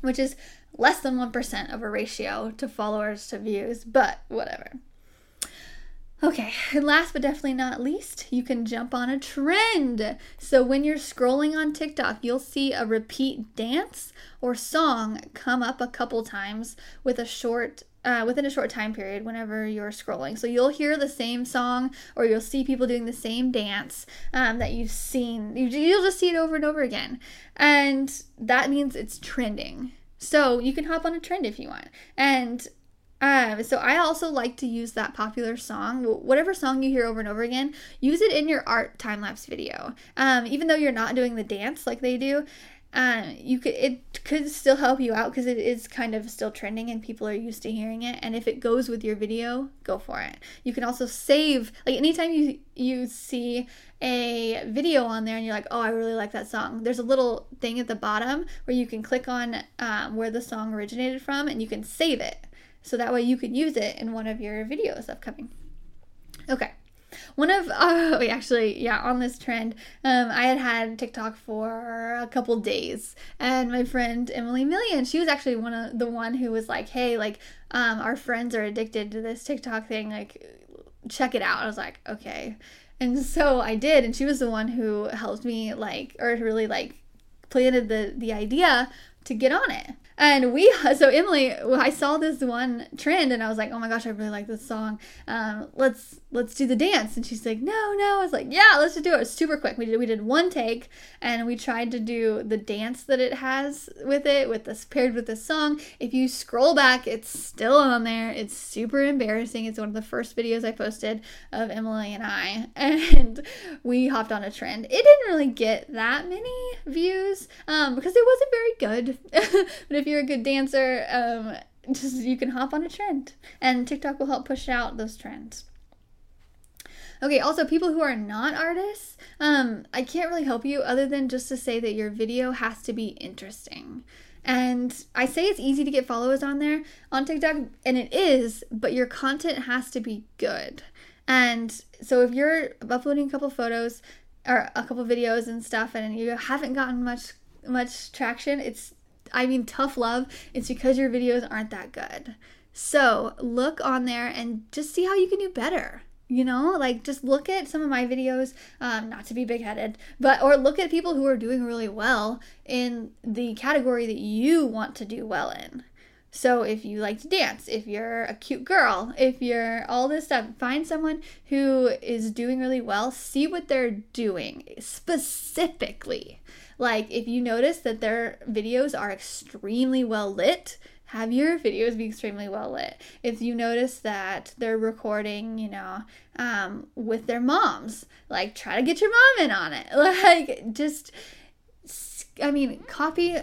which is less than 1% of a ratio to followers to views, but whatever. Okay, and last but definitely not least, you can jump on a trend. So when you're scrolling on TikTok, you'll see a repeat dance or song come up a couple times with a short uh, within a short time period whenever you're scrolling. So you'll hear the same song or you'll see people doing the same dance um, that you've seen. You, you'll just see it over and over again. And that means it's trending. So you can hop on a trend if you want. And um, so I also like to use that popular song, whatever song you hear over and over again, use it in your art time lapse video. Um, even though you're not doing the dance like they do, um, you could it could still help you out because it is kind of still trending and people are used to hearing it. And if it goes with your video, go for it. You can also save like anytime you you see a video on there and you're like, oh, I really like that song. There's a little thing at the bottom where you can click on um, where the song originated from and you can save it so that way you can use it in one of your videos upcoming. Okay. One of uh, actually yeah on this trend, um, I had had TikTok for a couple days, and my friend Emily Million, she was actually one of the one who was like, hey, like um, our friends are addicted to this TikTok thing, like check it out. I was like, okay, and so I did, and she was the one who helped me like or really like planted the the idea to get on it. And we, so Emily, I saw this one trend and I was like, oh my gosh, I really like this song. Um, let's let's do the dance. And she's like, no, no. I was like, yeah, let's just do it. It's super quick. We did we did one take and we tried to do the dance that it has with it, with this paired with this song. If you scroll back, it's still on there. It's super embarrassing. It's one of the first videos I posted of Emily and I, and we hopped on a trend. It didn't really get that many views um, because it wasn't very good. but if you're a good dancer, um, just you can hop on a trend, and TikTok will help push out those trends. Okay, also people who are not artists, um, I can't really help you other than just to say that your video has to be interesting. And I say it's easy to get followers on there on TikTok, and it is, but your content has to be good. And so if you're uploading a couple photos or a couple videos and stuff and you haven't gotten much much traction, it's I mean tough love, it's because your videos aren't that good. So, look on there and just see how you can do better you know like just look at some of my videos um, not to be big-headed but or look at people who are doing really well in the category that you want to do well in so if you like to dance if you're a cute girl if you're all this stuff find someone who is doing really well see what they're doing specifically like if you notice that their videos are extremely well lit have your videos be extremely well lit. If you notice that they're recording, you know, um, with their moms, like try to get your mom in on it. Like just I mean, copy.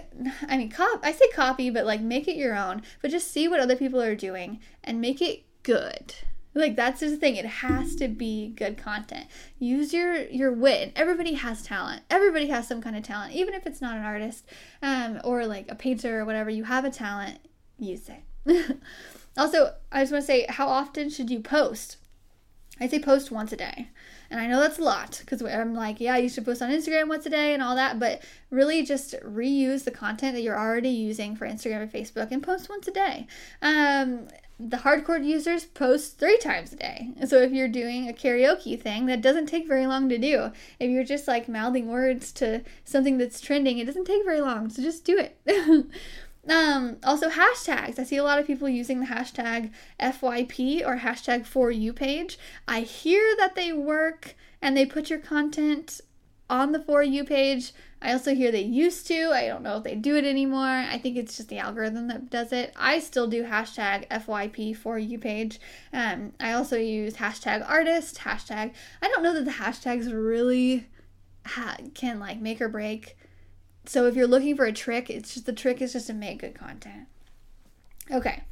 I mean, cop. I say copy, but like make it your own. But just see what other people are doing and make it good. Like that's just the thing. It has to be good content. Use your your wit. Everybody has talent. Everybody has some kind of talent, even if it's not an artist, um, or like a painter or whatever. You have a talent use it. also, I just want to say, how often should you post? I say post once a day. And I know that's a lot because I'm like, yeah, you should post on Instagram once a day and all that, but really just reuse the content that you're already using for Instagram and Facebook and post once a day. Um, the hardcore users post three times a day. So if you're doing a karaoke thing, that doesn't take very long to do. If you're just like mouthing words to something that's trending, it doesn't take very long. So just do it. um, also hashtags. I see a lot of people using the hashtag FYP or hashtag for you page. I hear that they work and they put your content on the For You page. I also hear they used to. I don't know if they do it anymore. I think it's just the algorithm that does it. I still do hashtag FYP For You page. Um, I also use hashtag artist, hashtag. I don't know that the hashtags really ha- can like make or break. So if you're looking for a trick, it's just the trick is just to make good content. Okay.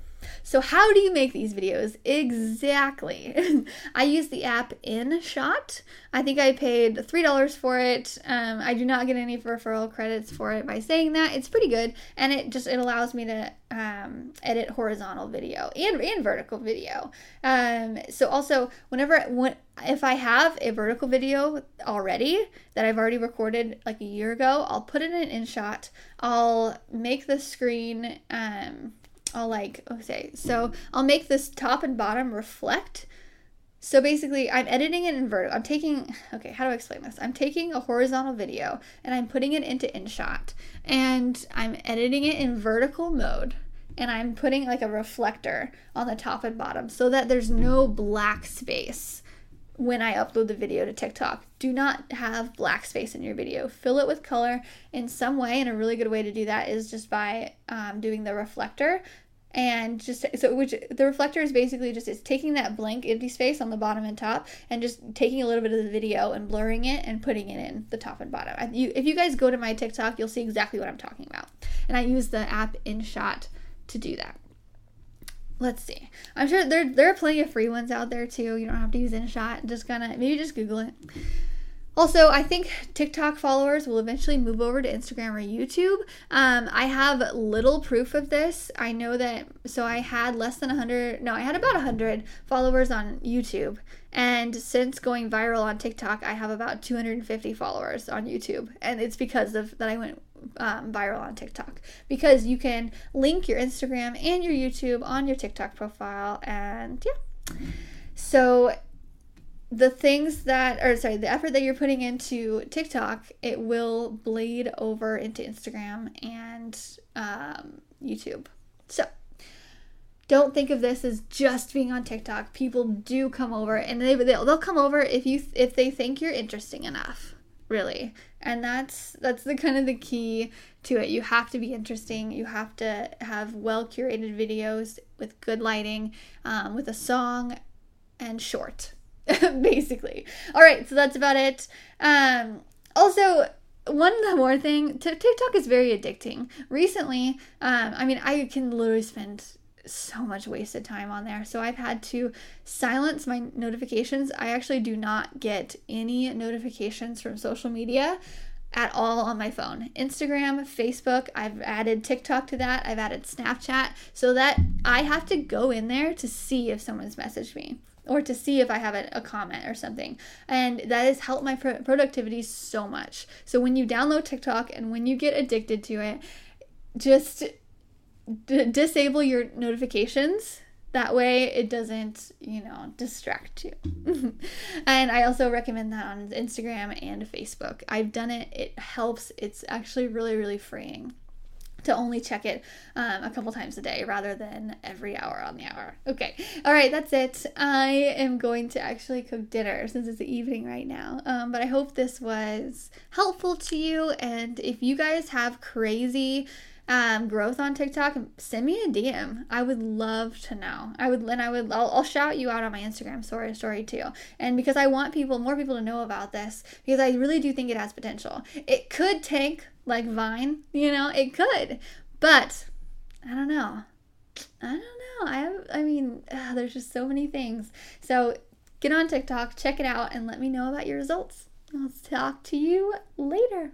So, how do you make these videos? Exactly. I use the app InShot. I think I paid $3 for it. Um, I do not get any referral credits for it by saying that. It's pretty good, and it just it allows me to um, edit horizontal video and, and vertical video. Um, so, also, whenever when, if I have a vertical video already that I've already recorded like a year ago, I'll put it in InShot. I'll make the screen. Um, I'll like okay, so I'll make this top and bottom reflect. So basically, I'm editing it in vertical. I'm taking okay, how do I explain this? I'm taking a horizontal video and I'm putting it into InShot and I'm editing it in vertical mode and I'm putting like a reflector on the top and bottom so that there's no black space when I upload the video to TikTok. Do not have black space in your video. Fill it with color in some way, and a really good way to do that is just by um, doing the reflector and just so which the reflector is basically just it's taking that blank empty space on the bottom and top and just taking a little bit of the video and blurring it and putting it in the top and bottom. I, you, if you guys go to my TikTok, you'll see exactly what I'm talking about. And I use the app InShot to do that. Let's see. I'm sure there there are plenty of free ones out there too. You don't have to use InShot. Just gonna maybe just Google it. Also, I think TikTok followers will eventually move over to Instagram or YouTube. Um, I have little proof of this. I know that, so I had less than 100, no, I had about 100 followers on YouTube. And since going viral on TikTok, I have about 250 followers on YouTube. And it's because of that I went um, viral on TikTok because you can link your Instagram and your YouTube on your TikTok profile. And yeah. So the things that or sorry the effort that you're putting into tiktok it will bleed over into instagram and um, youtube. So don't think of this as just being on tiktok. People do come over and they, they'll, they'll come over if you if they think you're interesting enough really. And that's that's the kind of the key to it. You have to be interesting. You have to have well curated videos with good lighting um, with a song and short basically. All right, so that's about it. Um, also, one more thing, TikTok is very addicting. Recently, um, I mean, I can literally spend so much wasted time on there. So I've had to silence my notifications. I actually do not get any notifications from social media at all on my phone. Instagram, Facebook, I've added TikTok to that. I've added Snapchat so that I have to go in there to see if someone's messaged me or to see if I have a, a, comment or something. And that has helped my pro- productivity so much. So when you download TikTok and when you get addicted to it, just d- disable your notifications. That way it doesn't, you know, distract you. and I also recommend that on Instagram and Facebook. I've done it, it helps. It's actually really, really freeing to only check it um, a couple times a day rather than every hour on the hour. Okay, all right, that's it. I am going to actually cook dinner since it's the evening right now. Um, but I hope this was helpful to you. And if you guys have crazy um, growth on TikTok, send me a DM. I would love to know. I would, and I would, I'll, I'll shout you out on my Instagram story, story too. And because I want people, more people to know about this, because I really do think it has potential. It could tank like Vine, you know, it could, but I don't know. I don't know. I I mean, ugh, there's just so many things. So get on TikTok, check it out, and let me know about your results. I'll talk to you later.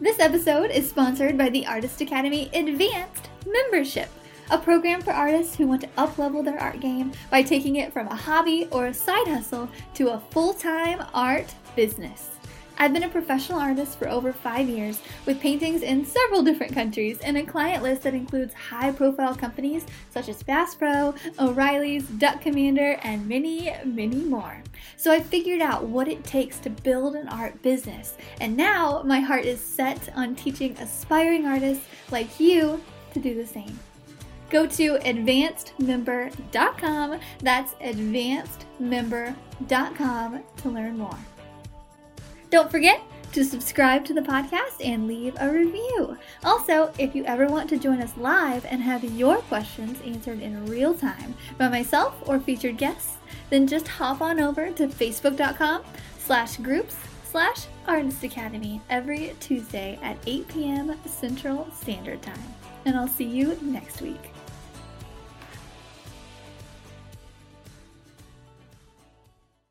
This episode is sponsored by the Artist Academy Advanced membership. a program for artists who want to uplevel their art game by taking it from a hobby or a side hustle to a full time art business. I've been a professional artist for over five years with paintings in several different countries and a client list that includes high profile companies such as Bass Pro, O'Reilly's, Duck Commander, and many, many more. So I figured out what it takes to build an art business, and now my heart is set on teaching aspiring artists like you to do the same. Go to advancedmember.com. That's advancedmember.com to learn more. Don't forget to subscribe to the podcast and leave a review. Also, if you ever want to join us live and have your questions answered in real time by myself or featured guests, then just hop on over to facebook.com slash groups slash artist academy every Tuesday at 8 p.m. Central Standard Time. And I'll see you next week.